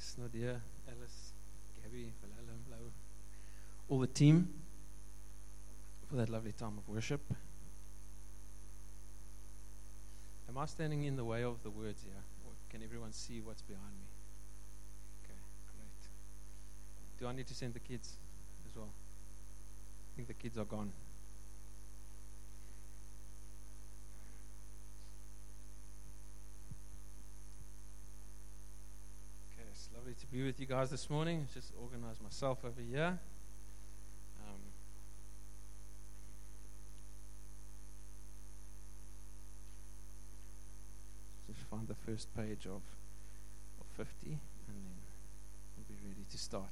Thanks, Nadia, Alice, Gabby, Valala, Lau, all the team for that lovely time of worship. Am I standing in the way of the words here? Or can everyone see what's behind me? Okay, great. Do I need to send the kids as well? I think the kids are gone. Okay, it's lovely be with you guys this morning. Just organize myself over here. Um, just find the first page of, of 50 and then we'll be ready to start.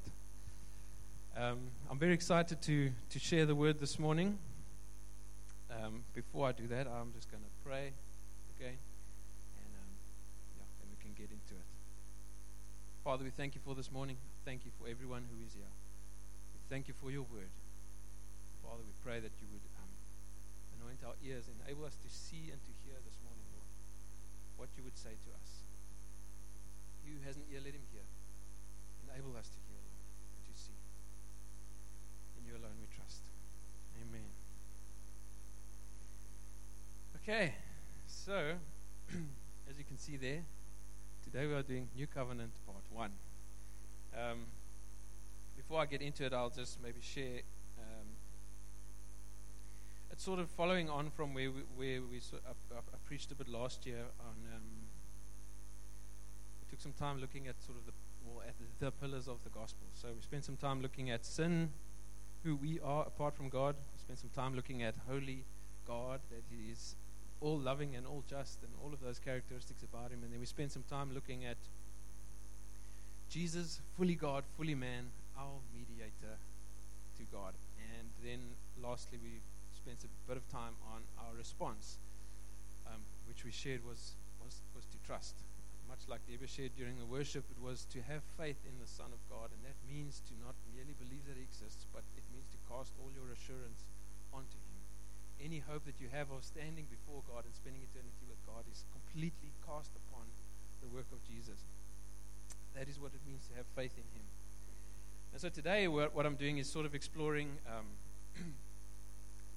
Um, I'm very excited to, to share the word this morning. Um, before I do that, I'm just going to pray again and um, yeah, we can get into it. Father, we thank you for this morning. Thank you for everyone who is here. We thank you for your word. Father, we pray that you would um, anoint our ears, enable us to see and to hear this morning, Lord, what you would say to us. Who has an ear, let him hear. Enable us to hear, Lord, and to see. In you alone we trust. Amen. Okay, so as you can see there, today we are doing New Covenant Part 1. Um, before I get into it, I'll just maybe share. Um, it's sort of following on from where we, where we so, I, I preached a bit last year on. Um, we took some time looking at sort of the well, at the, the pillars of the gospel. So we spent some time looking at sin, who we are apart from God. We spent some time looking at holy God, that He is all loving and all just, and all of those characteristics about Him. And then we spent some time looking at Jesus, fully God, fully man, our mediator to God. And then lastly, we spent a bit of time on our response, um, which we shared was, was, was to trust. Much like Deborah shared during the worship, it was to have faith in the Son of God. And that means to not merely believe that He exists, but it means to cast all your assurance onto Him. Any hope that you have of standing before God and spending eternity with God is completely cast upon the work of Jesus. That is what it means to have faith in Him. And so today, what I'm doing is sort of exploring, um,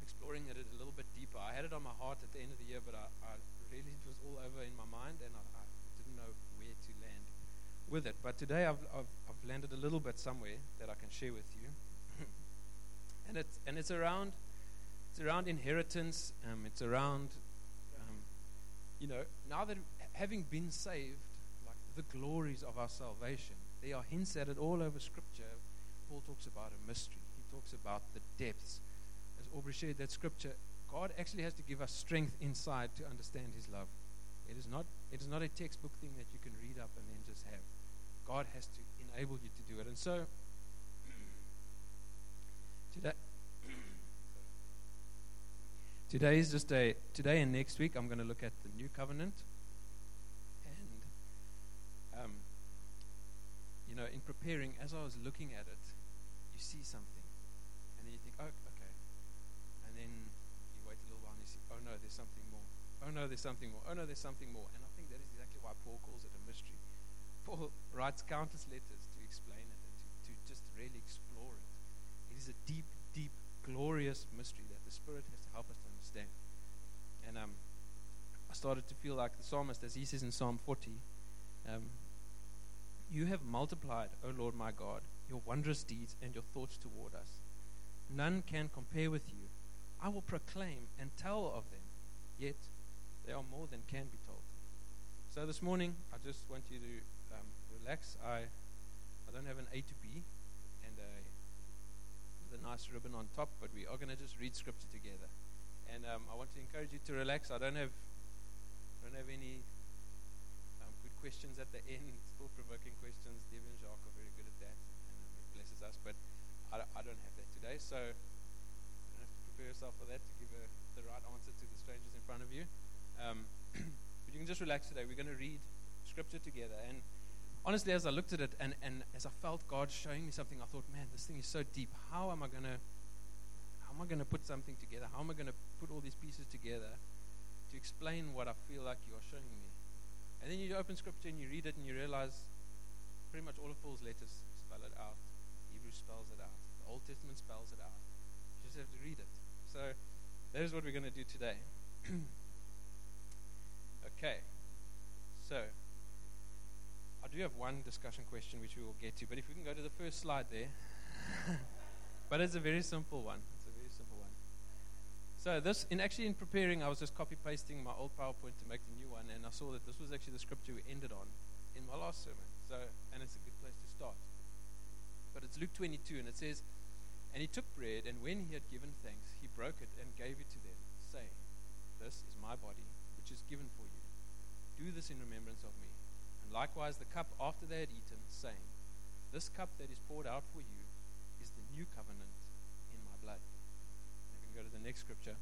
exploring it a little bit deeper. I had it on my heart at the end of the year, but I, I really it was all over in my mind, and I, I, didn't know where to land with it. But today, I've, I've, I've landed a little bit somewhere that I can share with you, and it's and it's around it's around inheritance. Um, it's around um, you know now that having been saved, like the glories of our salvation. There are hints at it all over Scripture. Paul talks about a mystery. He talks about the depths. As Aubrey shared that Scripture, God actually has to give us strength inside to understand His love. It is not. It is not a textbook thing that you can read up and then just have. God has to enable you to do it. And so today. Today is just a today and next week. I'm going to look at the new covenant, and um, you know, in preparing, as I was looking at it, you see something, and then you think, oh, okay, and then you wait a little while and you see, oh no, there's something more. Oh no, there's something more. Oh no, there's something more. And I think that is exactly why Paul calls it a mystery. Paul writes countless letters to explain it and to, to just really explore it. It is a deep, deep, glorious mystery that the Spirit has to help us to understand. And um, I started to feel like the psalmist, as he says in Psalm 40, um, You have multiplied, O Lord my God, your wondrous deeds and your thoughts toward us. None can compare with you. I will proclaim and tell of them, yet they are more than can be told. So this morning, I just want you to um, relax. I, I don't have an A to B and a, with a nice ribbon on top, but we are going to just read scripture together. And um, I want to encourage you to relax. I don't have, don't have any um, good questions at the end, still provoking questions. Debbie and Jacques are very good at that, and um, it blesses us. But I, I don't have that today, so you don't have to prepare yourself for that to give a, the right answer to the strangers in front of you. Um, but you can just relax today. We're going to read scripture together. And honestly, as I looked at it and, and as I felt God showing me something, I thought, man, this thing is so deep. How am I going to how am I going to put something together? How am I going to put all these pieces together to explain what I feel like you are showing me? And then you open scripture and you read it and you realize pretty much all of Paul's letters spell it out. Hebrews spells it out. The Old Testament spells it out. You just have to read it. So that is what we're going to do today. okay. So I do have one discussion question which we will get to, but if we can go to the first slide there. but it's a very simple one. It's a very simple one. So this, in actually in preparing, I was just copy pasting my old PowerPoint to make the new one, and I saw that this was actually the scripture we ended on in my last sermon. So, and it's a good place to start. But it's Luke 22, and it says, And he took bread, and when he had given thanks, he broke it and gave it to them, saying, This is my body, which is given for you. Do this in remembrance of me. And likewise, the cup after they had eaten, saying, This cup that is poured out for you is the new covenant in my blood. And we can go to the next scripture.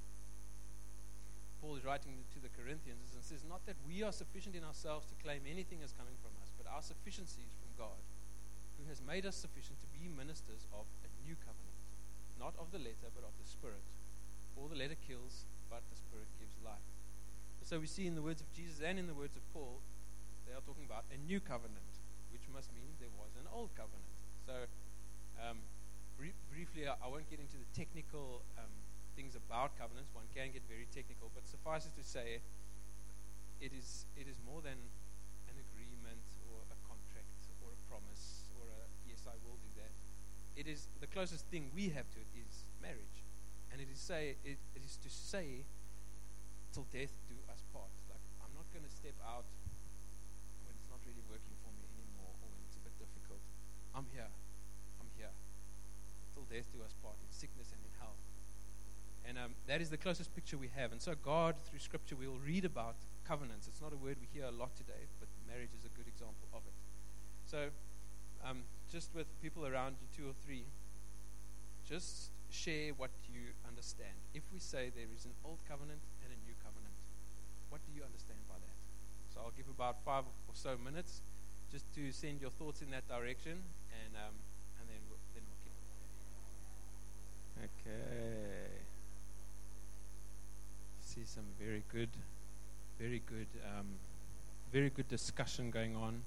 Paul is writing to the Corinthians and says, Not that we are sufficient in ourselves to claim anything as coming from us, but our sufficiency is from God, who has made us sufficient to be ministers of a new covenant, not of the letter, but of the Spirit. For the letter kills, but the Spirit gives life. So we see in the words of Jesus and in the words of Paul they are talking about a new covenant, which must mean there was an old covenant. So, um, br- briefly, I, I, won't get into the technical um, things about covenants. One can get very technical, but suffice it to say, it is it is more than an agreement or a contract or a promise or a yes, I will do that. It is the closest thing we have to it is marriage, and it is say it, it is to say till death do us part. Like I'm not going to step out when it's not really working for me anymore or when it's a bit difficult. I'm here. I'm here. Till death do us part, in sickness and. And um, that is the closest picture we have. And so, God, through Scripture, we will read about covenants. It's not a word we hear a lot today, but marriage is a good example of it. So, um, just with people around you, two or three, just share what you understand. If we say there is an old covenant and a new covenant, what do you understand by that? So I'll give about five or so minutes just to send your thoughts in that direction, and um, and then we'll, then we'll keep. Okay. See some very good, very good, um, very good discussion going on.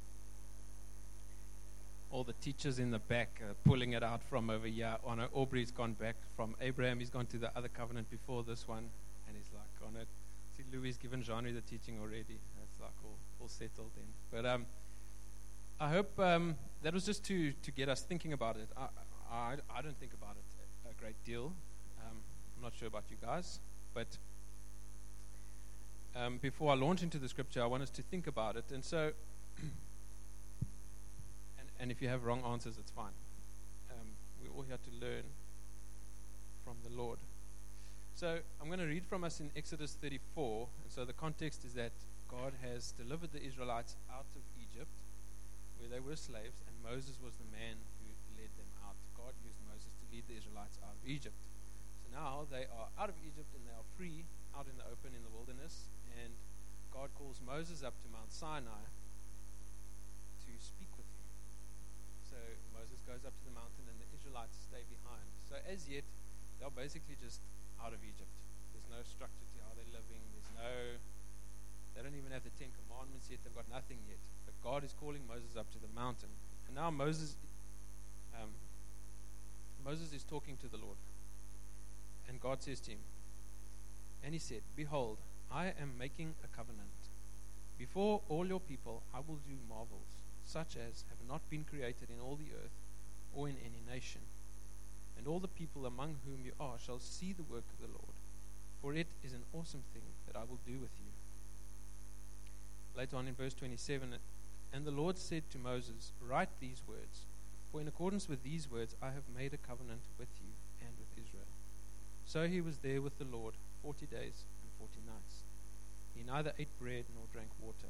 All the teachers in the back are pulling it out from over here. Oh Aubrey's gone back from Abraham. He's gone to the other covenant before this one, and he's like on it. See, Louis given Jean the teaching already. That's like all, all settled then. But um, I hope um, that was just to, to get us thinking about it. I, I, I don't think about it a great deal. Um, I'm not sure about you guys, but um, before I launch into the scripture, I want us to think about it. And so, and, and if you have wrong answers, it's fine. Um, we're all here to learn from the Lord. So I'm going to read from us in Exodus 34. And so the context is that God has delivered the Israelites out of Egypt where they were slaves, and Moses was the man who led them out. God used Moses to lead the Israelites out of Egypt. So now they are out of Egypt and they are free out in the open in the wilderness, and God calls Moses up to Mount Sinai to speak with him. So Moses goes up to the mountain, and the Israelites stay behind. So as yet, they're basically just out of Egypt. There's no structure to how they're living. There's no. They don't even have the Ten Commandments yet. They've got nothing yet. But God is calling Moses up to the mountain. And now Moses, um, Moses is talking to the Lord. And God says to him, And he said, Behold, I am making a covenant. Before all your people, I will do marvels, such as have not been created in all the earth or in any nation. And all the people among whom you are shall see the work of the Lord, for it is an awesome thing that I will do with you. Later on in verse 27, and the Lord said to Moses, Write these words, for in accordance with these words I have made a covenant with you and with Israel. So he was there with the Lord forty days forty nights. He neither ate bread nor drank water.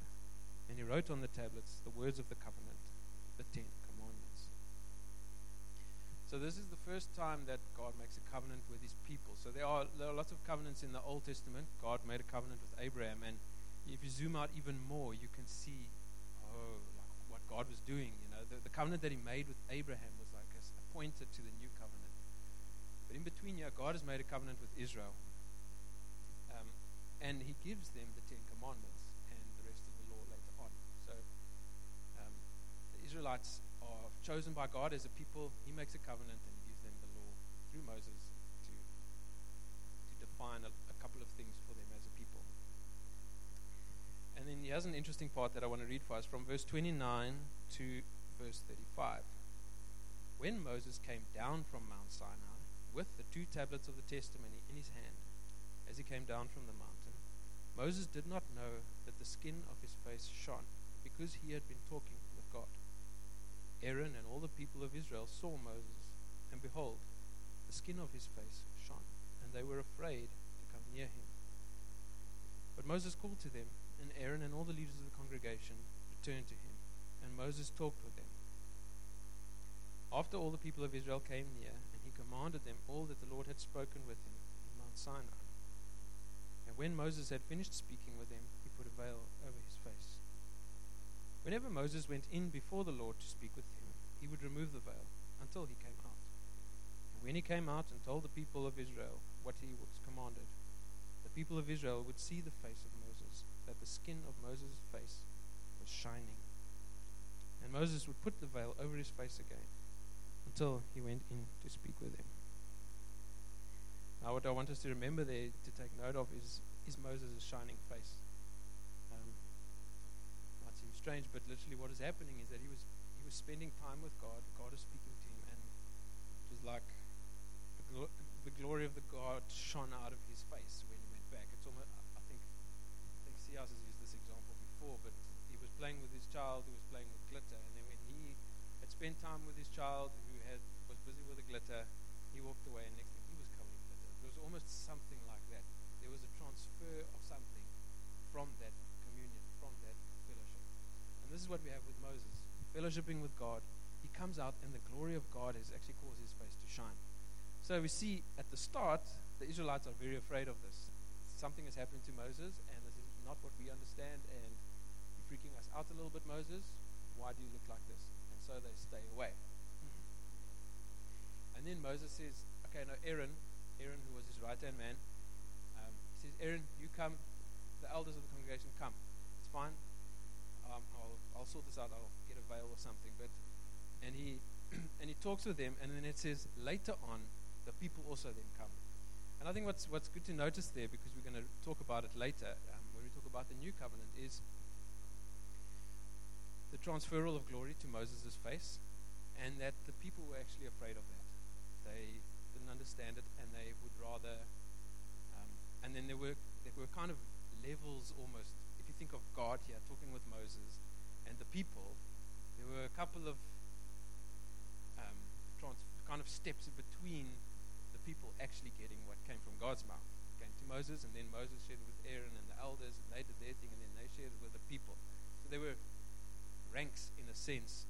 And he wrote on the tablets the words of the covenant, the Ten Commandments. So this is the first time that God makes a covenant with his people. So there are, there are lots of covenants in the Old Testament. God made a covenant with Abraham. And if you zoom out even more, you can see oh, like what God was doing. You know, the, the covenant that He made with Abraham was like a, pointer to the new covenant. But in between here, God has made a covenant with Israel, and He gives them the Ten Commandments and the rest of the law later on. So um, the Israelites are chosen by God as a people. He makes a covenant and he gives them the law through Moses to, to define a, a couple of things for them as a people. And then he has an interesting part that I want to read for us from verse 29 to verse 35. When Moses came down from Mount Sinai with the two tablets of the testimony in his hand, as he came down from the mountain, Moses did not know that the skin of his face shone because he had been talking with God. Aaron and all the people of Israel saw Moses, and behold, the skin of his face shone, and they were afraid to come near him. But Moses called to them, and Aaron and all the leaders of the congregation returned to him, and Moses talked with them. After all the people of Israel came near, and he commanded them all that the Lord had spoken with him in Mount Sinai. And when Moses had finished speaking with them, he put a veil over his face. Whenever Moses went in before the Lord to speak with him, he would remove the veil until he came out. And when he came out and told the people of Israel what he was commanded, the people of Israel would see the face of Moses, that the skin of Moses' face was shining. And Moses would put the veil over his face again until he went in to speak with him. Now, what I want us to remember there to take note of is, is Moses' shining face Um, might seem strange, but literally what is happening is that he was he was spending time with God. God is speaking to him, and it was like the, glo- the glory of the God shone out of his face when he went back. It's almost I think I think C.S. has used this example before, but he was playing with his child who was playing with glitter, and then when he had spent time with his child who had was busy with the glitter, he walked away, and next thing he was covered in glitter. It was almost something like that. There was a transfer of something from that communion, from that fellowship. And this is what we have with Moses fellowshipping with God. He comes out, and the glory of God has actually caused his face to shine. So we see at the start, the Israelites are very afraid of this. Something has happened to Moses, and this is not what we understand, and you're freaking us out a little bit, Moses. Why do you look like this? And so they stay away. And then Moses says, okay, no, Aaron, Aaron, who was his right hand man, um, he says, Aaron, you come, the elders of the congregation come. It's fine um, I'll, I'll sort this out. I'll get a veil or something. But and he and he talks with them, and then it says later on, the people also then come. And I think what's what's good to notice there, because we're going to talk about it later um, when we talk about the new covenant, is the transferal of glory to Moses' face, and that the people were actually afraid of that. They understand it, and they would rather. Um, and then there were there were kind of levels almost If you think of God here talking with Moses and the people, there were a couple of um, trans- kind of steps in between the people actually getting what came from God's mouth. It came to Moses, and then Moses shared it with Aaron and the elders, and they did their thing, and then they shared it with the people. So there were ranks, in a sense,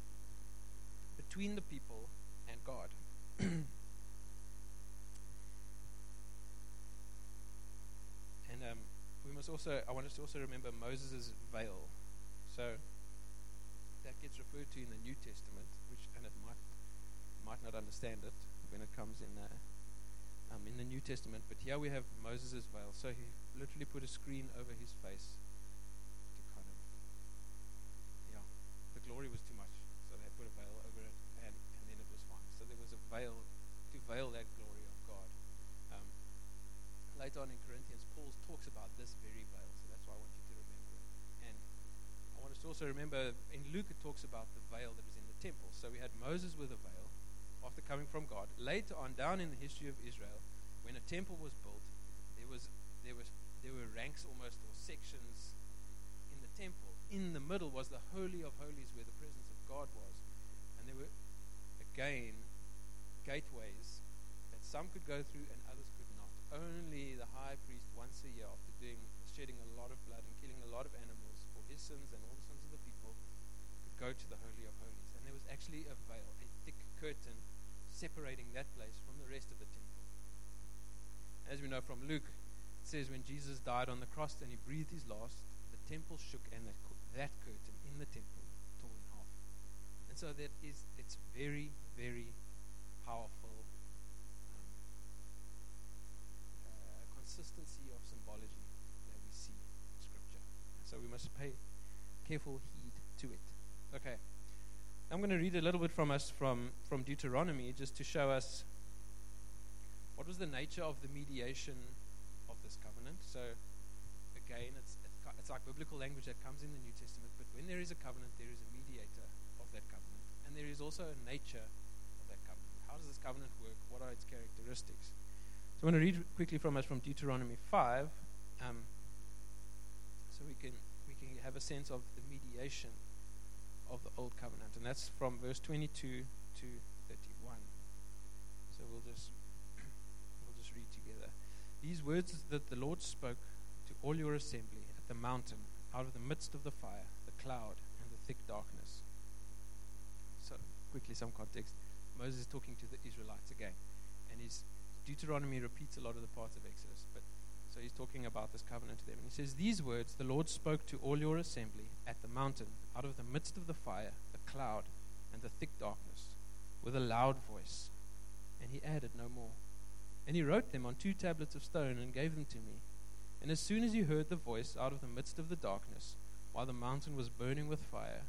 between the people and God. um, we must also, I want us to also remember Moses' veil. So that gets referred to in the New Testament, which, and it might, might not understand it when it comes in, uh, um, in the New Testament. But here we have Moses' veil. So he literally put a screen over his face to kind of, yeah, the glory was too much. So they put a veil over it, and, and then it was fine. So there was a veil to veil that glory of God. Um, later on in Corinthians, Paul talks about this very veil, so that's why I want you to remember it. And I want us to also remember in Luke it talks about the veil that was in the temple. So we had Moses with a veil after coming from God. Later on, down in the history of Israel, when a temple was built, there was there was there were ranks almost or sections in the temple. In the middle was the holy of holies where the presence of God was, and there were again gateways that some could go through and others could only the high priest once a year, after doing shedding a lot of blood and killing a lot of animals for his sins and all the sins of the people, could go to the Holy of Holies. And there was actually a veil, a thick curtain separating that place from the rest of the temple. As we know from Luke, it says when Jesus died on the cross and he breathed his last, the temple shook and that, that curtain in the temple tore in half. And so that is, it's very, very powerful consistency of symbology that we see in Scripture. So we must pay careful heed to it. Okay. I'm going to read a little bit from us from, from Deuteronomy just to show us what was the nature of the mediation of this covenant. So, again, it's, it's, it's like biblical language that comes in the New Testament, but when there is a covenant, there is a mediator of that covenant. And there is also a nature of that covenant. How does this covenant work? What are its characteristics? I'm going to read quickly from us from Deuteronomy 5 um, so we can, we can have a sense of the mediation of the old covenant, and that's from verse 22 to 31. So we'll just we'll just read together. These words that the Lord spoke to all your assembly at the mountain, out of the midst of the fire, the cloud, and the thick darkness. So quickly, some context. Moses is talking to the Israelites again, and his Deuteronomy repeats a lot of the parts of Exodus, but so he's talking about this covenant to them. And he says, These words the Lord spoke to all your assembly at the mountain, out of the midst of the fire, the cloud, and the thick darkness, with a loud voice. And he added no more. And he wrote them on two tablets of stone and gave them to me. And as soon as you heard the voice out of the midst of the darkness, while the mountain was burning with fire,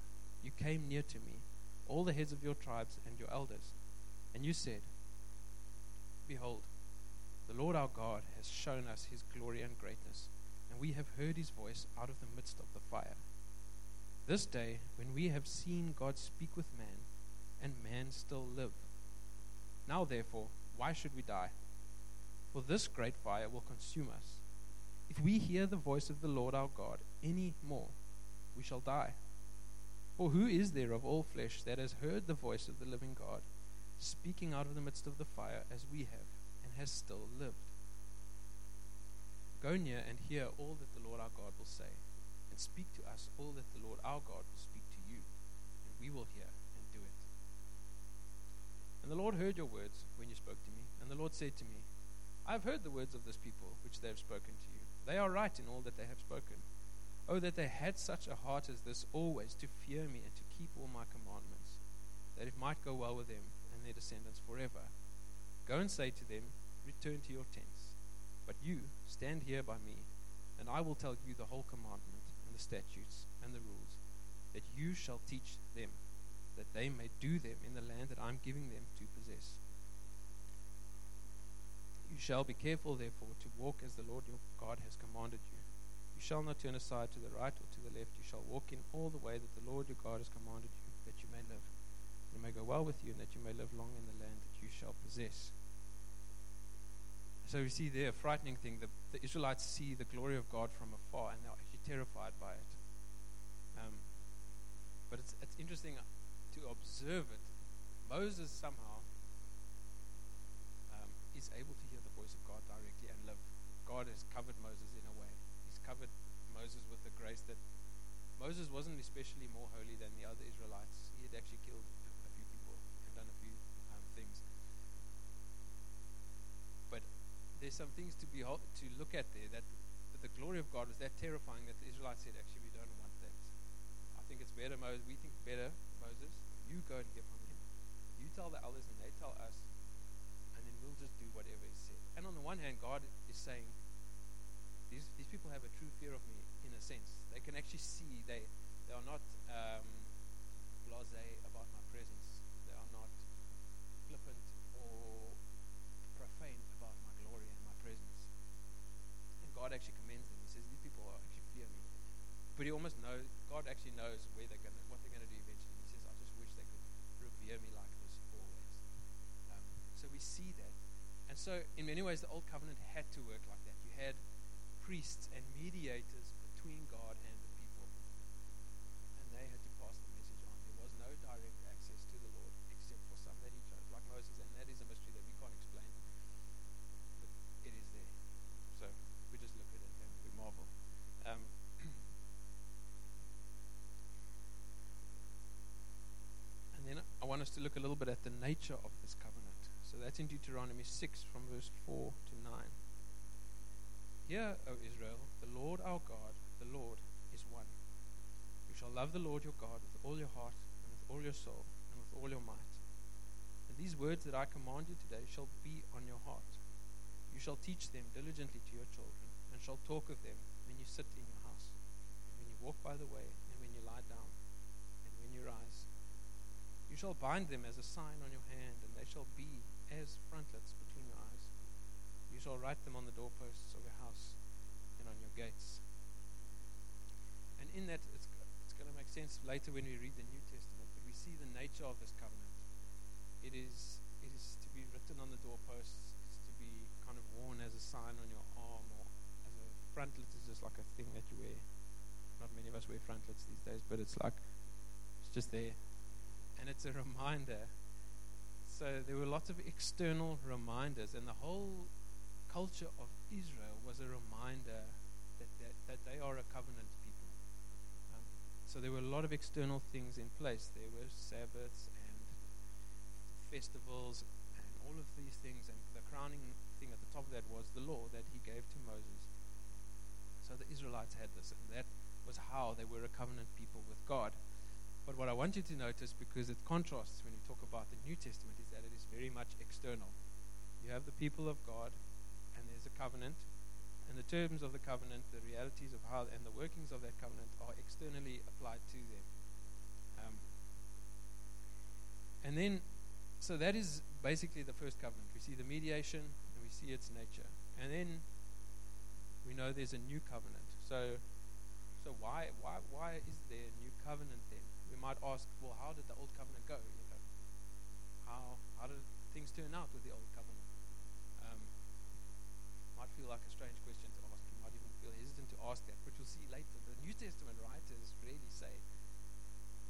you came near to me, all the heads of your tribes and your elders. And you said, Behold, the Lord our God has shown us his glory and greatness, and we have heard his voice out of the midst of the fire. This day, when we have seen God speak with man, and man still live. Now, therefore, why should we die? For this great fire will consume us. If we hear the voice of the Lord our God any more, we shall die. For who is there of all flesh that has heard the voice of the living God, speaking out of the midst of the fire as we have? And has still lived. Go near and hear all that the Lord our God will say, and speak to us all that the Lord our God will speak to you, and we will hear and do it. And the Lord heard your words when you spoke to me, and the Lord said to me, I have heard the words of this people which they have spoken to you. They are right in all that they have spoken. Oh, that they had such a heart as this always to fear me and to keep all my commandments, that it might go well with them and their descendants forever. Go and say to them, return to your tents. But you stand here by me, and I will tell you the whole commandment and the statutes and the rules, that you shall teach them, that they may do them in the land that I am giving them to possess. You shall be careful, therefore, to walk as the Lord your God has commanded you. You shall not turn aside to the right or to the left. You shall walk in all the way that the Lord your God has commanded you, that you may live. It may go well with you, and that you may live long in the land that you shall possess. So we see there a frightening thing. The, the Israelites see the glory of God from afar and they're actually terrified by it. Um, but it's, it's interesting to observe it. Moses somehow um, is able to hear the voice of God directly and live. God has covered Moses in a way. He's covered Moses with the grace that Moses wasn't especially more holy than the other Israelites. He had actually killed there's some things to be to look at there that, that the glory of God was that terrifying that the Israelites said, actually, we don't want that. I think it's better, Moses. We think better, Moses. You go and hear from him. You tell the elders, and they tell us, and then we'll just do whatever is said. And on the one hand, God is saying, these these people have a true fear of me in a sense. They can actually see they they are not um, blasé about my presence. They are not flippant or God actually commends them. He says, These people actually fear me. But he almost knows, God actually knows where they're gonna, what they're going to do eventually. He says, I just wish they could revere me like this always. Um, so we see that. And so, in many ways, the Old Covenant had to work like that. You had priests and mediators between God. And they had to pass the message on. There was no direct access to the Lord except for some that he chose, like Moses. And that is a mystery that we can't explain. But it is there. So we just look at it and we marvel. Um, and then I want us to look a little bit at the nature of this covenant. So that's in Deuteronomy 6 from verse 4 to 9. Hear, O Israel, the Lord our God, the Lord is one. You shall love the Lord your God with all your heart and with all your soul and with all your might. And these words that I command you today shall be on your heart. You shall teach them diligently to your children, and shall talk of them when you sit in your house, and when you walk by the way, and when you lie down, and when you rise. Shall bind them as a sign on your hand, and they shall be as frontlets between your eyes. You shall write them on the doorposts of your house and on your gates. And in that, it's, it's going to make sense later when we read the New Testament, but we see the nature of this covenant. It is, it is to be written on the doorposts, it's to be kind of worn as a sign on your arm, or as a frontlet is just like a thing that you wear. Not many of us wear frontlets these days, but it's like, it's just there. And it's a reminder so there were lots of external reminders, and the whole culture of Israel was a reminder that, that, that they are a covenant people. Um, so there were a lot of external things in place. There were Sabbaths and festivals and all of these things, and the crowning thing at the top of that was the law that he gave to Moses. So the Israelites had this, and that was how they were a covenant people with God. But what I want you to notice, because it contrasts when you talk about the New Testament, is that it is very much external. You have the people of God, and there's a covenant, and the terms of the covenant, the realities of how, and the workings of that covenant are externally applied to them. Um, and then, so that is basically the first covenant. We see the mediation, and we see its nature. And then we know there's a new covenant. So, so why, why, why is there a new covenant we might ask, well, how did the old covenant go? You know, how how did things turn out with the old covenant? Um, might feel like a strange question to ask. You might even feel hesitant to ask that, but you'll see later. The New Testament writers really say,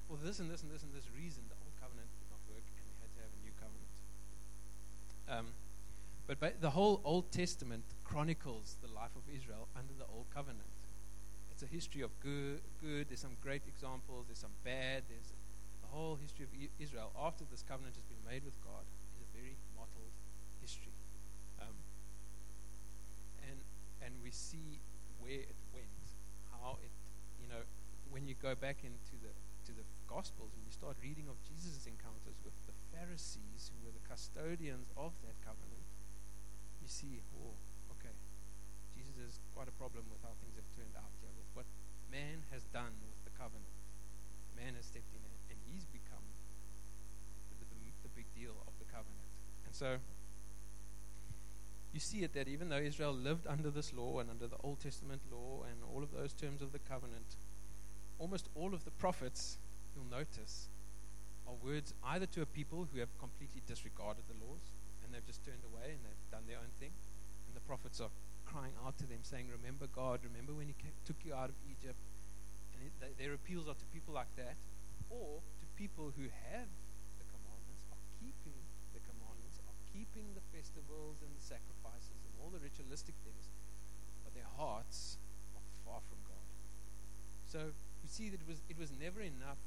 well, this and this and this and this reason, the old covenant did not work, and we had to have a new covenant. Um, but the whole Old Testament chronicles the life of Israel under the old covenant a history of good, good. There's some great examples. There's some bad. There's the whole history of Israel after this covenant has been made with God is a very mottled history. Um, and and we see where it went, how it, you know, when you go back into the to the Gospels and you start reading of Jesus' encounters with the Pharisees who were the custodians of that covenant, you see, oh, okay, Jesus has quite a problem with how things have turned out man has done with the covenant. Man has stepped in and he's become the, the, the big deal of the covenant. And so you see it that even though Israel lived under this law and under the Old Testament law and all of those terms of the covenant, almost all of the prophets, you'll notice, are words either to a people who have completely disregarded the laws and they've just turned away and they've done their own thing. And the prophets are crying out to them, saying, Remember God, remember when He took you out of Egypt. And it, they, their appeals are to people like that, or to people who have the commandments, are keeping the commandments, are keeping the festivals and the sacrifices and all the ritualistic things, but their hearts are far from God. So we see that it was, it was never enough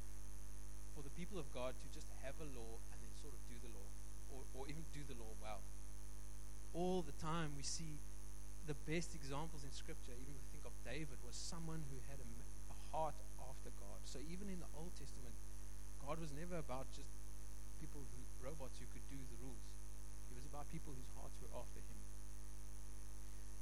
for the people of God to just have a law and then sort of do the law, or, or even do the law well. All the time we see the best examples in Scripture, even if we think of David, was someone who had a, a heart after God. So even in the Old Testament, God was never about just people who robots who could do the rules. It was about people whose hearts were after Him.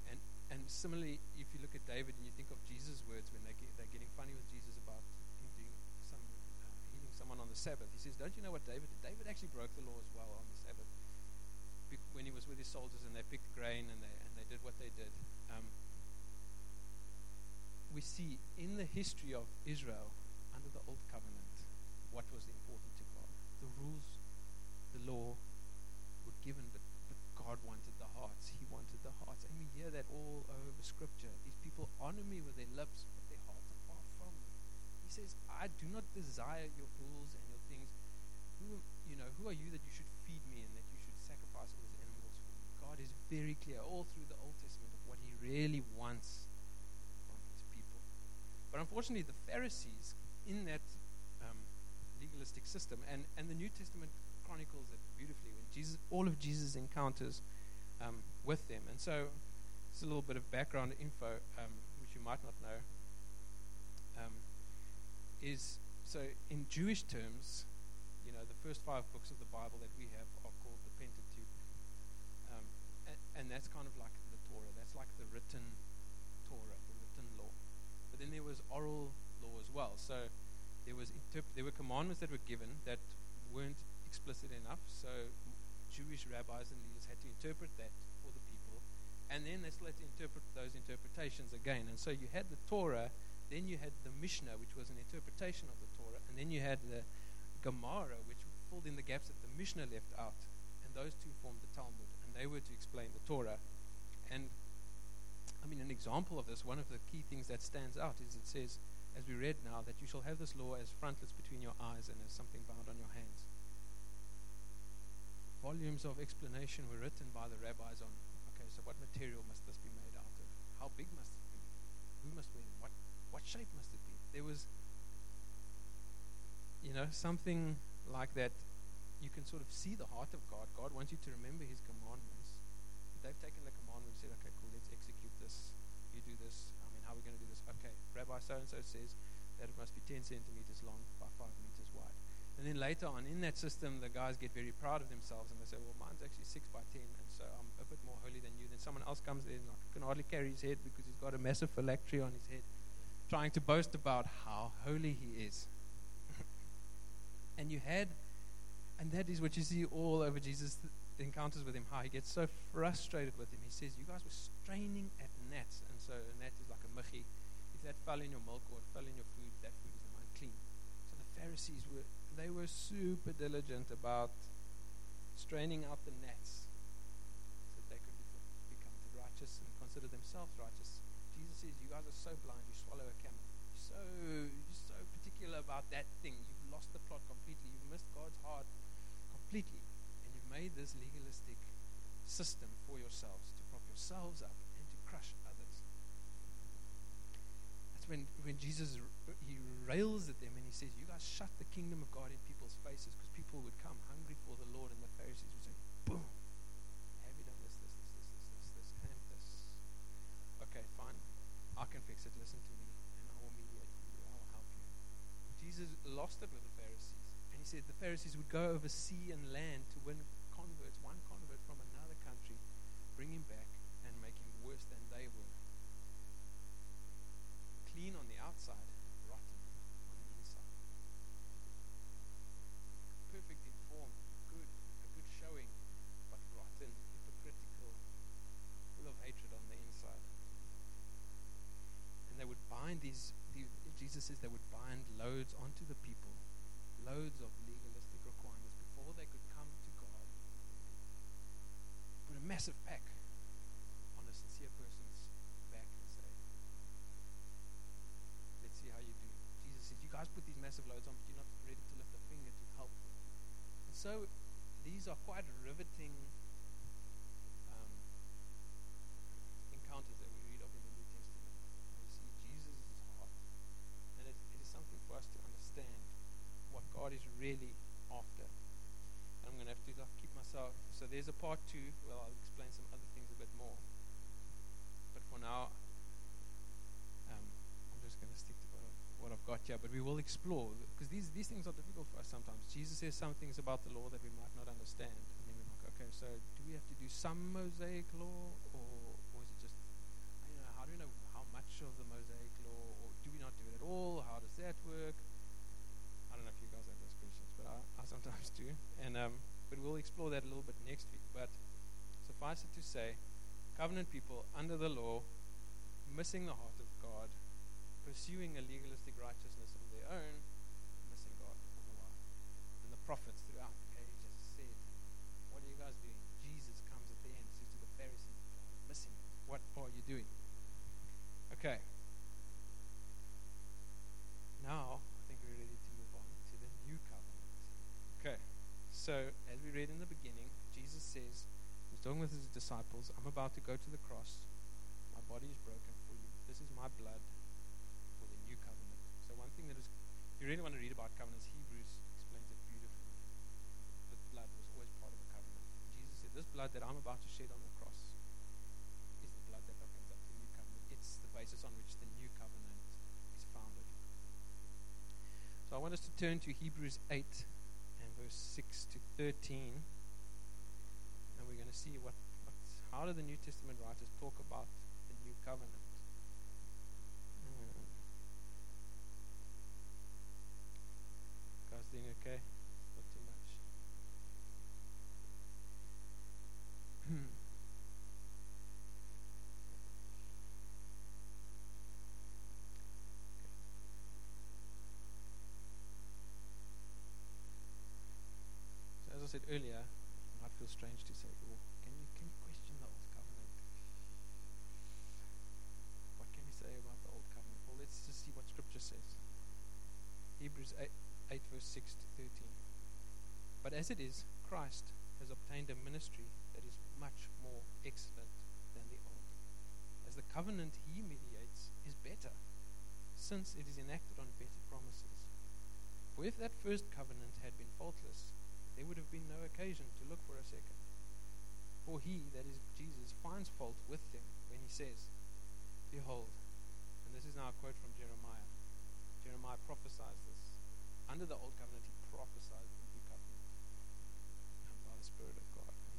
And and similarly, if you look at David and you think of Jesus' words when they get, they're getting funny with Jesus about him doing some uh, healing someone on the Sabbath, he says, "Don't you know what David did? David actually broke the law as well on the Sabbath." when he was with his soldiers and they picked grain and they they did what they did. Um, we see in the history of Israel under the Old Covenant what was important to God. The rules, the law were given, but, but God wanted the hearts. He wanted the hearts. And we hear that all over Scripture. These people honor me with their lips, but their hearts are far from me. He says, I do not desire your bulls and your things. Who, you know, who are you that you should feed me and that you should sacrifice all these animals for me? God is very clear all through the Old Testament of what he really wants from his people. But unfortunately, the Pharisees in that um, legalistic system, and, and the New Testament chronicles it beautifully when Jesus, all of Jesus' encounters um, with them. And so, it's a little bit of background info, um, which you might not know, um, is so in Jewish terms, you know, the first five books of the Bible that we have are called the Pentateuch and that's kind of like the Torah. That's like the written Torah, the written law. But then there was oral law as well. So there was interp- there were commandments that were given that weren't explicit enough, so Jewish rabbis and leaders had to interpret that for the people, and then they still had to interpret those interpretations again. And so you had the Torah, then you had the Mishnah, which was an interpretation of the Torah, and then you had the Gemara, which filled in the gaps that the Mishnah left out, and those two formed the Talmud, they were to explain the Torah. And I mean, an example of this, one of the key things that stands out is it says, as we read now, that you shall have this law as frontlets between your eyes and as something bound on your hands. Volumes of explanation were written by the rabbis on, okay, so what material must this be made out of? How big must it be? Who must it? What, what shape must it be? There was, you know, something like that. You can sort of see the heart of God. God wants you to remember His commandments. But they've taken the commandment and said, okay, cool, let's execute this. You do this. I mean, how are we going to do this? Okay, Rabbi so and so says that it must be 10 centimeters long by 5 meters wide. And then later on in that system, the guys get very proud of themselves and they say, well, mine's actually 6 by 10, and so I'm a bit more holy than you. Then someone else comes in and can hardly carry his head because he's got a massive phylactery on his head, trying to boast about how holy he is. and you had, and that is what you see all over Jesus' encounters with him, how he gets so frustrated with him. He says, You guys were straining at gnats. And so a gnat is like a michi. If that fell in your milk or it fell in your food, that food is unclean. So the Pharisees were they were super diligent about straining out the gnats so that they could be counted righteous and consider themselves righteous. Jesus says, You guys are so blind, you swallow a camel. You're so, you're so particular about that thing. You've lost the plot completely. You've missed God's heart completely. And you've made this legalistic system for yourselves to prop yourselves up and to crush others. That's when, when Jesus he rails at them and he says, You guys shut the kingdom of God in people's faces because people would come hungry for the Lord, and the Pharisees would say, Boom, have you done this, this, this, this, this, this, this, and this? Okay, fine. I can fix it. Listen to me, and I will mediate you. I will help you. Jesus lost it with the Pharisees. He said the Pharisees would go over sea and land to win converts, one convert from another country, bring him back, and make him worse than they were. Clean on the outside, rotten on the inside. Perfect in form, good, a good showing, but rotten, hypocritical, full of hatred on the inside. And they would bind these, these, Jesus says they would bind loads onto the people, loads of legalistic requirements before they could come to God. Put a massive pack on a sincere person's back and say, let's see how you do. Jesus says, you guys put these massive loads on, but you're not ready to lift a finger to help them. And so these are quite riveting um, encounters that we for us to understand what God is really after. And I'm going to have to like, keep myself. So there's Well, I'll explain some other things a bit more. But for now, um, I'm just going to stick to what I've, what I've got here. But we will explore because these these things are difficult for us sometimes. Jesus says some things about the law that we might not understand, and then we're like, okay, so do we have to do some Mosaic law, or or is it just, you know, how do we know how much of the Mosaic law, or do we not do it at all? How does that work? I don't know if you guys have those questions, but I, I sometimes do. And um, but we'll explore that a little bit next week. But suffice it to say, covenant people under the law, missing the heart of God, pursuing a legalistic righteousness of their own, missing God all the while. And the prophets throughout the ages said, "What are you guys doing?" Jesus comes at the end, says to the Pharisees, "Missing. What are you doing?" Okay. Now, I think we're ready to move on to the new covenant. Okay, so as we read in the beginning, Jesus says, Talking with His disciples, I'm about to go to the cross. My body is broken for you. This is my blood for the new covenant. So, one thing that is, if you really want to read about covenants, Hebrews explains it beautifully. That blood was always part of a covenant. Jesus said, This blood that I'm about to shed on the cross is the blood that opens up the new covenant. It's the basis on which the new covenant is founded. so I want us to turn to Hebrews 8 and verse 6 to 13. And we're going to see what, what how do the New Testament writers talk about the new covenant. Um, guys doing okay? Not too much. said earlier, it might feel strange to say, oh, can you, can you question the old covenant? What can we say about the old covenant? Well, let's just see what Scripture says. Hebrews 8, 8 verse 6 to 13. But as it is, Christ has obtained a ministry that is much more excellent than the old. As the covenant he mediates is better, since it is enacted on better promises. For if that first covenant had been faultless, there would have been no occasion to look for a second. For he, that is Jesus, finds fault with them when he says, Behold, and this is now a quote from Jeremiah. Jeremiah prophesies this. Under the old covenant, he prophesies the new covenant and by the Spirit of God. And he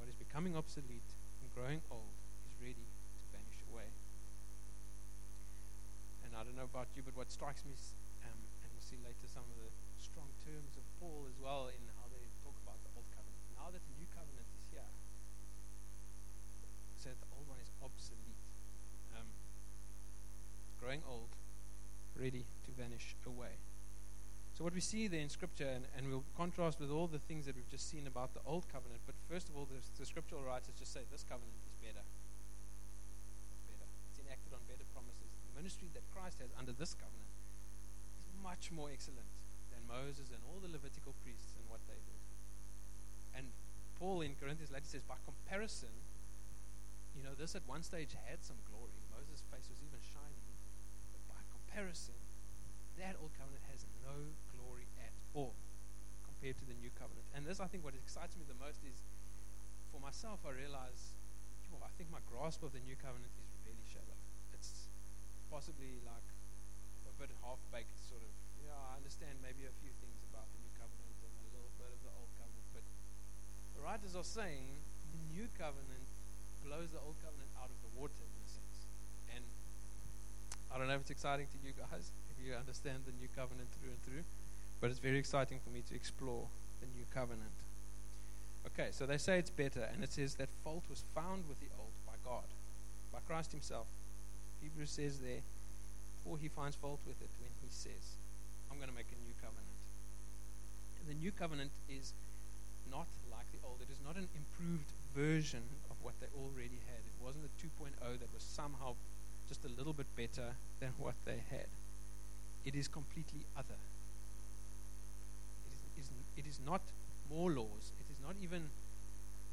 What is becoming obsolete and growing old is ready to vanish away. And I don't know about you, but what strikes me, um, and we'll see later some of the strong terms of Paul as well in how they talk about the old covenant. Now that the new covenant is here, said the old one is obsolete, um, growing old, ready to vanish away. So what we see there in Scripture, and, and, we'll contrast with all the things that we've just seen about the old covenant. But first of all, the, the scriptural writers just say this covenant is better. It's better. It's enacted on better promises. The ministry that Christ has under this covenant is much more excellent than Moses and all the Levitical priests and what they did. And Paul in Corinthians later says, by comparison, you know, this at one stage had some glory. Moses' face was even shining. But by comparison, that old covenant has no glory at all compared to the new covenant. And this, I think, what excites me the most is for myself, I realize, I think my grasp of the new covenant is really shallow. It's possibly like a bit half baked, sort of yeah, I understand maybe a few things about the new covenant and a little bit of the old covenant, but the writers are saying the new covenant blows the old covenant out of the water in a sense. And I don't know if it's exciting to you guys, you understand the new covenant through and through, but it's very exciting for me to explore the new covenant. Okay, so they say it's better, and it says that fault was found with the old by God, by Christ Himself. Hebrews says there, for He finds fault with it when He says, I'm going to make a new covenant. And the new covenant is not like the old. It is not an improved version of what they already had. It wasn't a 2.0 that was somehow just a little bit better than what they had. It is completely other. It is, it is not more laws. It is not even,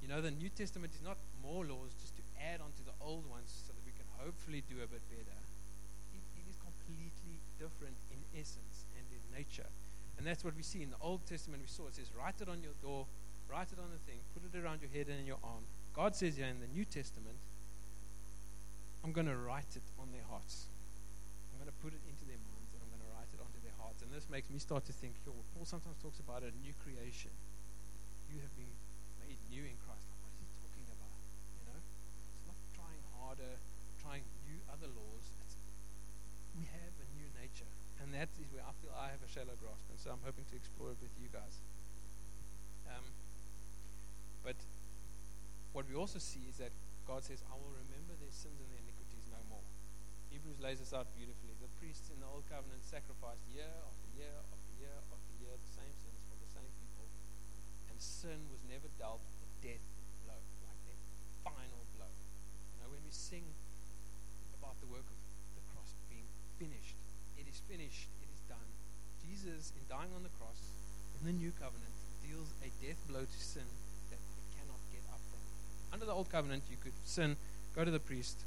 you know, the New Testament is not more laws just to add on to the old ones so that we can hopefully do a bit better. It, it is completely different in essence and in nature. And that's what we see in the Old Testament. We saw it says, write it on your door, write it on the thing, put it around your head and in your arm. God says here in the New Testament, I'm going to write it on their hearts. I'm going to put it into their minds and I'm going to write it onto their hearts. And this makes me start to think, Paul sometimes talks about a new creation. You have been made new in Christ. Like, what is he talking about? You know? It's not trying harder, trying new other laws. It's, we have a new nature. And that is where I feel I have a shallow grasp. And so I'm hoping to explore it with you guys. Um, but what we also see is that God says, I will remember their sins and their. Hebrews lays this out beautifully. The priests in the Old Covenant sacrificed year after year after year after year the same sins for the same people. And sin was never dealt a death blow, like that final blow. You know, when we sing about the work of the cross being finished, it is finished, it is done. Jesus, in dying on the cross, in the new covenant, deals a death blow to sin that it cannot get up from. under the old covenant, you could sin, go to the priest,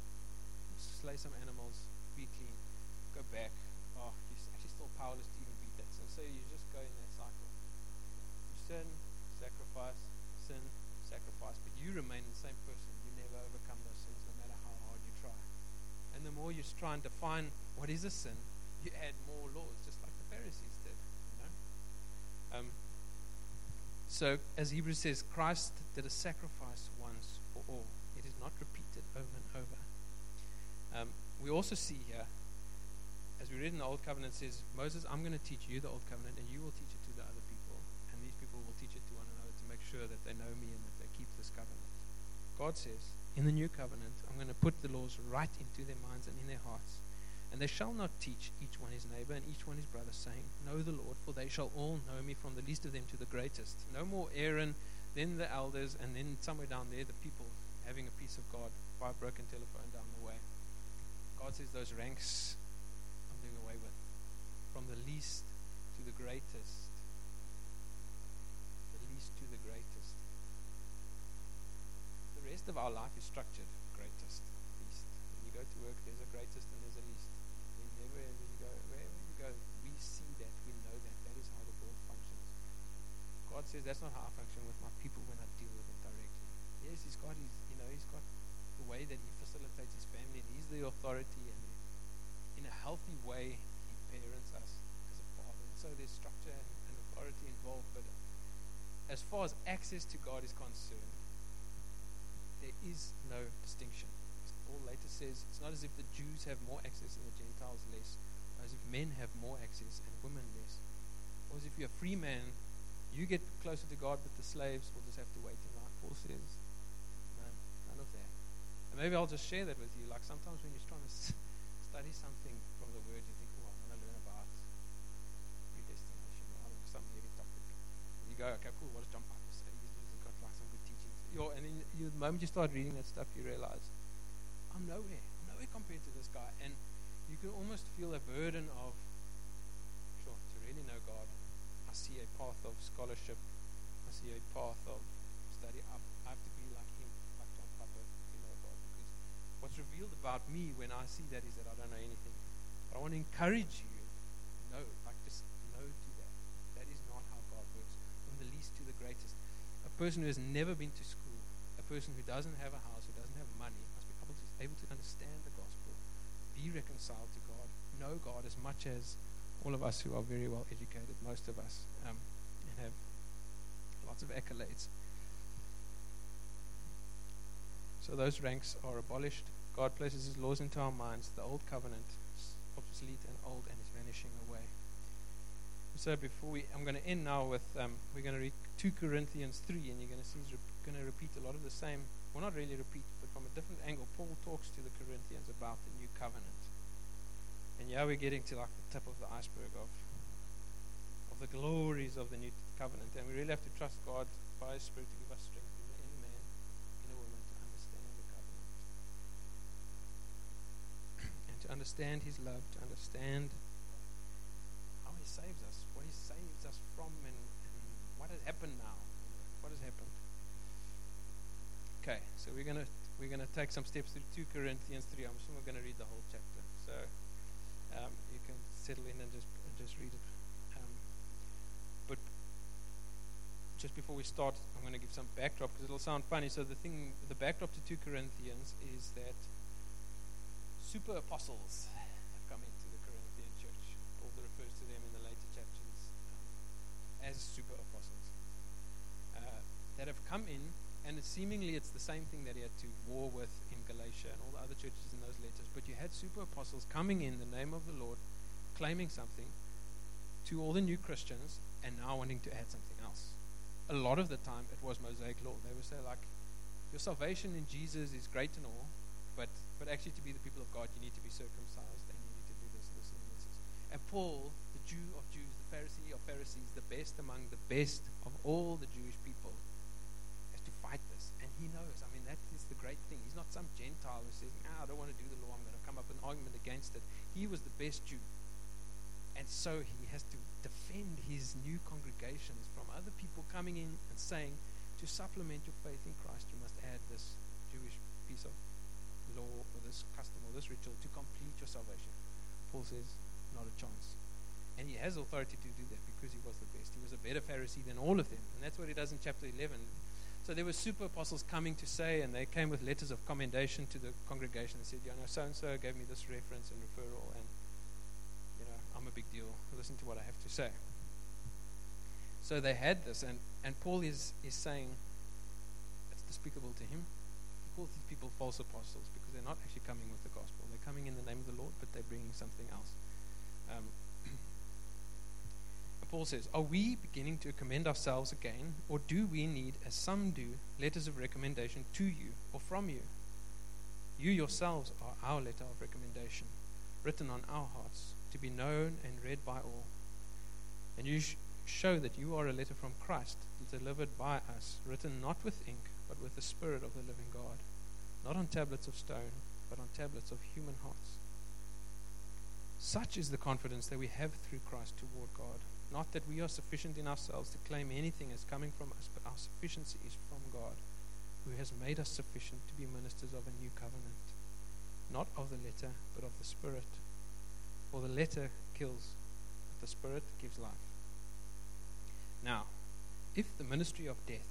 slay some animals, be clean, go back. Oh, you're actually still powerless to even beat that sin. So you just go in that cycle. You sin, sacrifice, sin, sacrifice, but you remain the same person. You never overcome those sins, no matter how hard you try. And the more you try and define what is a sin, you add more laws, just like the Pharisees did. You know. Um, so, as Hebrews says, Christ did a sacrifice once for all. It is not repeated over and over. Um, we also see here, as we read in the Old Covenant, says, Moses, I'm going to teach you the Old Covenant, and you will teach it to the other people. And these people will teach it to one another to make sure that they know me and that they keep this covenant. God says, in the new covenant, I'm going to put the laws right into their minds and in their hearts. And they shall not teach each one his neighbor and each one his brother, saying, Know the Lord, for they shall all know me from the least of them to the greatest. No more Aaron, then the elders, and then somewhere down there, the people having a piece of God by a broken telephone down the way. God says those ranks I'm doing away with. From the least to the greatest. The least to the greatest. The rest of our life is structured greatest, least. When you go to work, there's a greatest and there's a least. Wherever you go, wherever you go, we see that, we know that. That is how the world functions. God says that's not how I function with my people when I deal with them directly. Yes, He's got His, you know, He's got the way that He facilitates His family, and He's the authority, and in a healthy way, He parents us as a father. And so there's structure and, and authority involved, but as far as access to God is concerned, there is no distinction. Paul later says it's not as if the Jews have more access and the Gentiles less, as if men have more access and women less. Or as if you're a free man, you get closer to God, but the slaves will just have to wait in line. Paul says, none, none of that. And maybe I'll just share that with you. Like sometimes when you're trying to study something from the Word, you think, oh, I want to learn about predestination or some heavy topic. And you go, okay, cool, what does John Piper say? He's got like some good teachings. Yo, and then you, the moment you start reading that stuff, you realize, I'm nowhere. I'm nowhere compared to this guy. And you can almost feel a burden of, sure, to really know God, I see a path of scholarship. I see a path of study. I, I have to be like him, like John Piper, to know God. Because what's revealed about me when I see that is that I don't know anything. But I want to encourage you, no, like just no to that. That is not how God works. From the least to the greatest. A person who has never been to school, a person who doesn't have a house, who doesn't have money, must be able to, able to understand the gospel, be reconciled to God, know God as much as all of us who are very well educated, most of us, um, and have lots of accolades. So those ranks are abolished. God places His laws into our minds. The old covenant is obsolete and old and is vanishing away. So before we, I'm going to end now with um, we're going to read 2 Corinthians 3, and you're going to see he's re- going to repeat a lot of the same. Well, not really repeat, but from a different angle. Paul talks to the Corinthians about the new covenant. And yeah, we're getting to like the tip of the iceberg of of the glories of the new covenant, and we really have to trust God by His Spirit to give us strength in the inner man, in a woman, to understand the covenant, and to understand His love, to understand how He saves us, what He saves us from, and, and what has happened now, what has happened. Okay, so we're gonna we're gonna take some steps through 2 Corinthians 3. I'm assuming we're gonna read the whole chapter. So um, you can settle in and just and just read it. Um, but just before we start, I'm going to give some backdrop because it'll sound funny. So the thing, the backdrop to 2 Corinthians is that super apostles have come into the Corinthian church. Paul refers to them in the later chapters um, as super apostles uh, that have come in and it's seemingly it's the same thing that he had to war with in Galatia and all the other churches in those letters. But you had super apostles coming in the name of the Lord, claiming something to all the new Christians, and now wanting to add something else. A lot of the time, it was Mosaic law. They would say like, "Your salvation in Jesus is great and all, but but actually to be the people of God, you need to be circumcised and you need to do this, and this, and this." And Paul, the Jew of Jews, the Pharisee of Pharisees, the best among the best of all the Jewish people has to fight this. And he knows. I mean, that is the great thing. He's not some Gentile who says, ah, I don't want to do the law. I'm going to come up with an argument against it. He was the best Jew. And so he has to defend his new congregations from other people coming in and saying, to supplement your faith in Christ, you must add this Jewish piece of law or this custom or this ritual to complete your salvation. Paul says, not a chance. And he has authority to do that because he was the best. He was a better Pharisee than all of them. And that's what he does in chapter 11. So there were super apostles coming to say, and they came with letters of commendation to the congregation and said, you know, so and so gave me this reference and referral, and, you know, I'm a big deal. Listen to what I have to say. So they had this, and, and Paul is, is saying it's despicable to him. Calls these people false apostles because they're not actually coming with the gospel. They're coming in the name of the Lord, but they're bringing something else. Um, Paul says, Are we beginning to commend ourselves again, or do we need, as some do, letters of recommendation to you or from you? You yourselves are our letter of recommendation, written on our hearts, to be known and read by all. And you sh- show that you are a letter from Christ, delivered by us, written not with ink, but with the Spirit of the living God, not on tablets of stone, but on tablets of human hearts. Such is the confidence that we have through Christ toward God. Not that we are sufficient in ourselves to claim anything as coming from us, but our sufficiency is from God, who has made us sufficient to be ministers of a new covenant, not of the letter, but of the Spirit. For the letter kills, but the Spirit gives life. Now, if the ministry of death,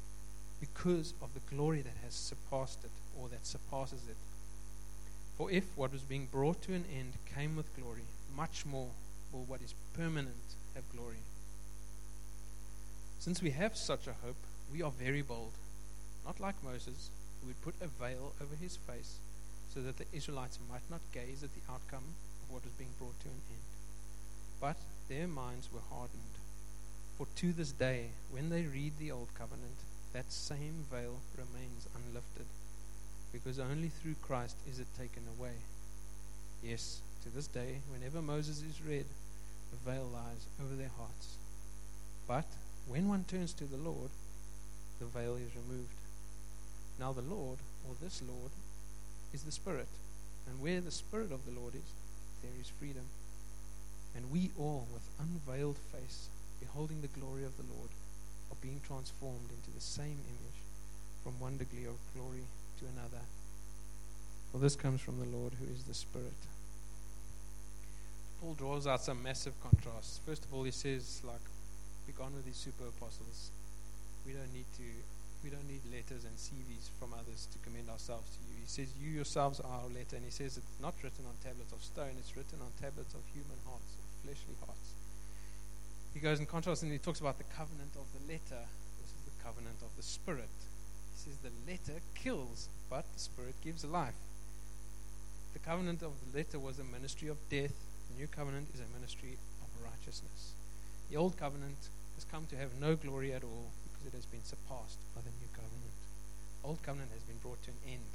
because of the glory that has surpassed it or that surpasses it. For if what was being brought to an end came with glory, much more will what is permanent have glory. Since we have such a hope, we are very bold, not like Moses, who would put a veil over his face so that the Israelites might not gaze at the outcome of what was being brought to an end. But their minds were hardened. For to this day, when they read the Old Covenant, that same veil remains unlifted, because only through Christ is it taken away. Yes, to this day, whenever Moses is read, the veil lies over their hearts. But when one turns to the Lord, the veil is removed. Now, the Lord, or this Lord, is the Spirit. And where the Spirit of the Lord is, there is freedom. And we all, with unveiled face, beholding the glory of the Lord, are being transformed into the same image from one degree of glory to another. For this comes from the Lord who is the Spirit. Paul draws out some massive contrasts. First of all, he says, like, be gone with these super apostles. We don't need to we don't need letters and CVs from others to commend ourselves to you. He says, You yourselves are our letter, and he says it's not written on tablets of stone, it's written on tablets of human hearts, of fleshly hearts. He goes in contrast and he talks about the covenant of the letter. This is the covenant of the spirit. He says the letter kills, but the spirit gives life. The covenant of the letter was a ministry of death. The new covenant is a ministry of righteousness. The old covenant has come to have no glory at all because it has been surpassed by the new covenant. The Old covenant has been brought to an end.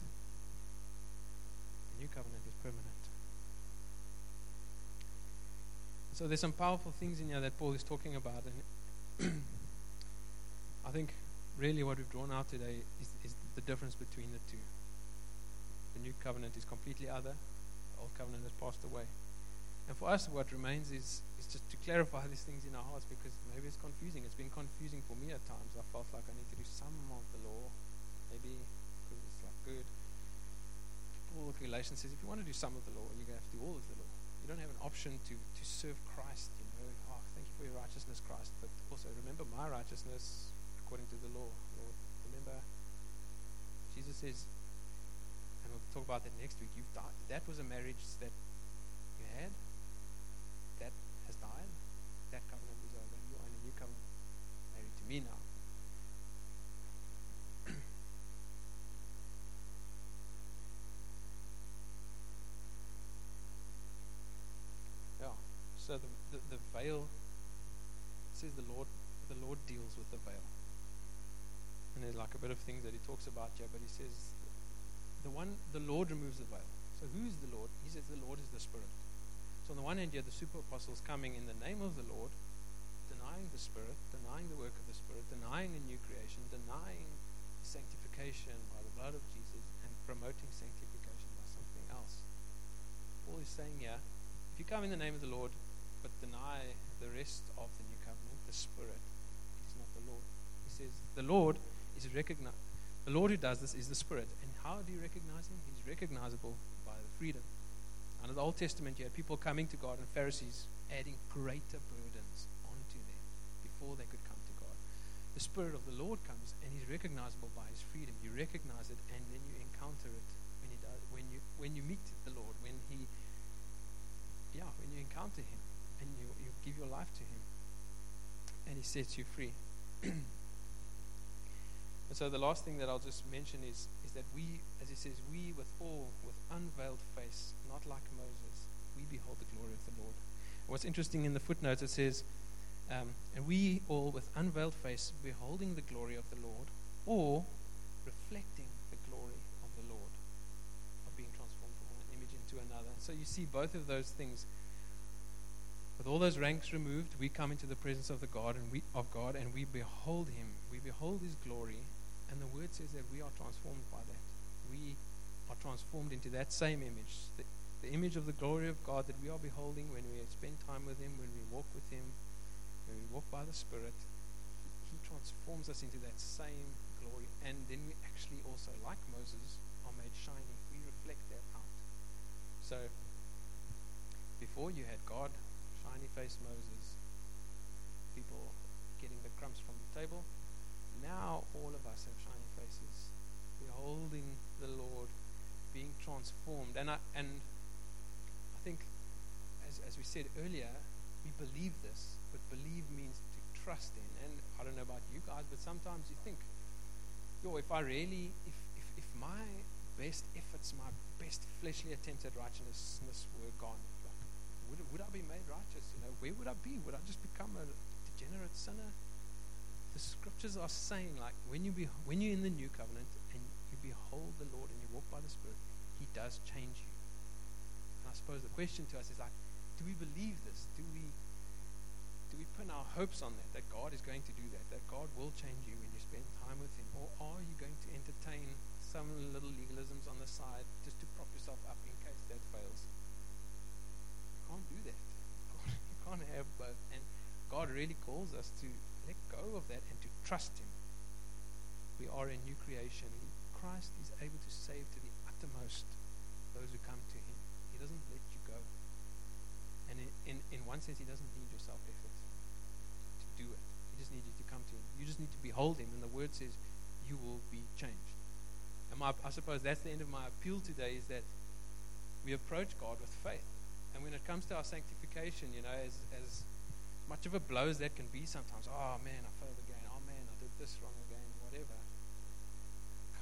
The new covenant is permanent. So there's some powerful things in here that Paul is talking about, and I think really what we've drawn out today is, is the difference between the two. The new covenant is completely other. The old covenant has passed away. And for us, what remains is, is just to clarify these things in our hearts because maybe it's confusing. It's been confusing for me at times. I felt like I need to do some of the law, maybe because it's like good. Paul Galatians says if you want to do some of the law, you're going to have to do all of the law. You don't have an option to, to serve Christ, you know. Oh, thank you for your righteousness, Christ. But also remember my righteousness according to the law, Lord. Remember, Jesus says, and we'll talk about that next week. You've died. That was a marriage that you had that has died, that covenant is over. You are in a new covenant, married to me now. yeah. So the, the, the veil says the Lord the Lord deals with the veil. And there's like a bit of things that he talks about here, but he says the one, the Lord removes the veil. So who is the Lord? He says the Lord is the Spirit. So on the one hand, you have the super apostles coming in the name of the Lord, denying the Spirit, denying the work of the Spirit, denying the new creation, denying sanctification by the blood of Jesus, and promoting sanctification by something else. Paul is saying here, if you come in the name of the Lord, but deny the rest of the new covenant, the Spirit, it is not the Lord. He says, the Lord is recognized. The Lord who does this is the Spirit. And how do you recognize him? He's recognizable by the freedom. Under the Old Testament, you had people coming to God and Pharisees adding greater burdens onto them before they could come to God. The Spirit of the Lord comes and He's recognizable by His freedom. You recognize it and then you encounter it when He does. When you when you meet the Lord, when He, yeah, when you encounter Him and you you give your life to Him, and He sets you free. And so the last thing that I'll just mention is, is that we, as he says, we with all, with unveiled face, not like Moses, we behold the glory of the Lord. What's interesting in the footnotes, it says, um, and we all with unveiled face, beholding the glory of the Lord, or reflecting the glory of the Lord, of being transformed from one image into another. So you see both of those things. With all those ranks removed, we come into the presence of the God and we of God and we behold him. We behold his glory and the word says that we are transformed by that. We are transformed into that same image, the, the image of the glory of God that we are beholding when we spend time with Him, when we walk with Him, when we walk by the Spirit. He, he transforms us into that same glory. And then we actually also, like Moses, are made shining. We reflect that out. So, before you had God, shiny faced Moses, people getting the crumbs from the table now all of us have shiny faces, beholding the Lord, being transformed. And I, and I think, as, as we said earlier, we believe this, but believe means to trust in. And I don't know about you guys, but sometimes you think, yo, if I really, if, if, if my best efforts, my best fleshly attempts at righteousness were gone, would, would I be made righteous? You know, where would I be? Would I just become a degenerate sinner? the scriptures are saying, like, when, you be, when you're in the new covenant and you behold the Lord and you walk by the Spirit, He does change you. And I suppose the question to us is, like, do we believe this? Do we, do we put our hopes on that, that God is going to do that, that God will change you when you spend time with Him? Or are you going to entertain some little legalisms on the side just to prop yourself up in case that fails? Can't do that. You can't have both. And God really calls us to let go of that and to trust Him. We are a new creation. Christ is able to save to the uttermost those who come to Him. He doesn't let you go. And in, in, in one sense, He doesn't need your self effort to do it. He just needs you to come to Him. You just need to behold Him. And the Word says, you will be changed. And my, I suppose that's the end of my appeal today is that we approach God with faith. And when it comes to our sanctification, you know, as, as much of a blow as that can be sometimes. Oh man, I failed again. Oh man, I did this wrong again. Whatever.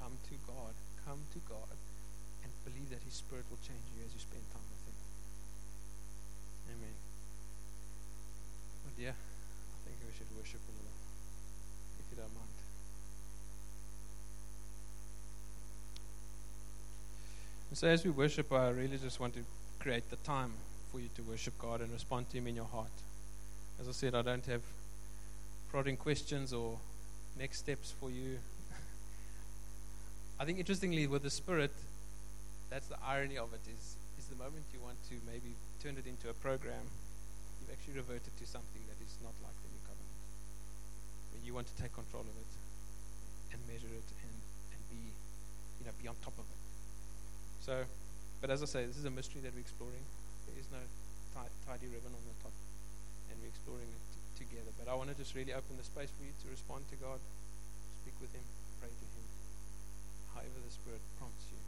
Come to God. Come to God and believe that His Spirit will change you as you spend time with Him. Amen. Oh dear, I think we should worship a little, if you don't mind. And so as we worship, I really just want to create the time for you to worship God and respond to Him in your heart. As I said, I don't have prodding questions or next steps for you. I think interestingly with the Spirit, that's the irony of it is is the moment you want to maybe turn it into a program, you've actually reverted to something that is not like the new covenant. When you want to take control of it and measure it and, and be you know, be on top of it. So but as I say, this is a mystery that we're exploring. There is no tidy ribbon on the top and we're exploring it t- together. But I want to just really open the space for you to respond to God, speak with Him, pray to Him, however the Spirit prompts you.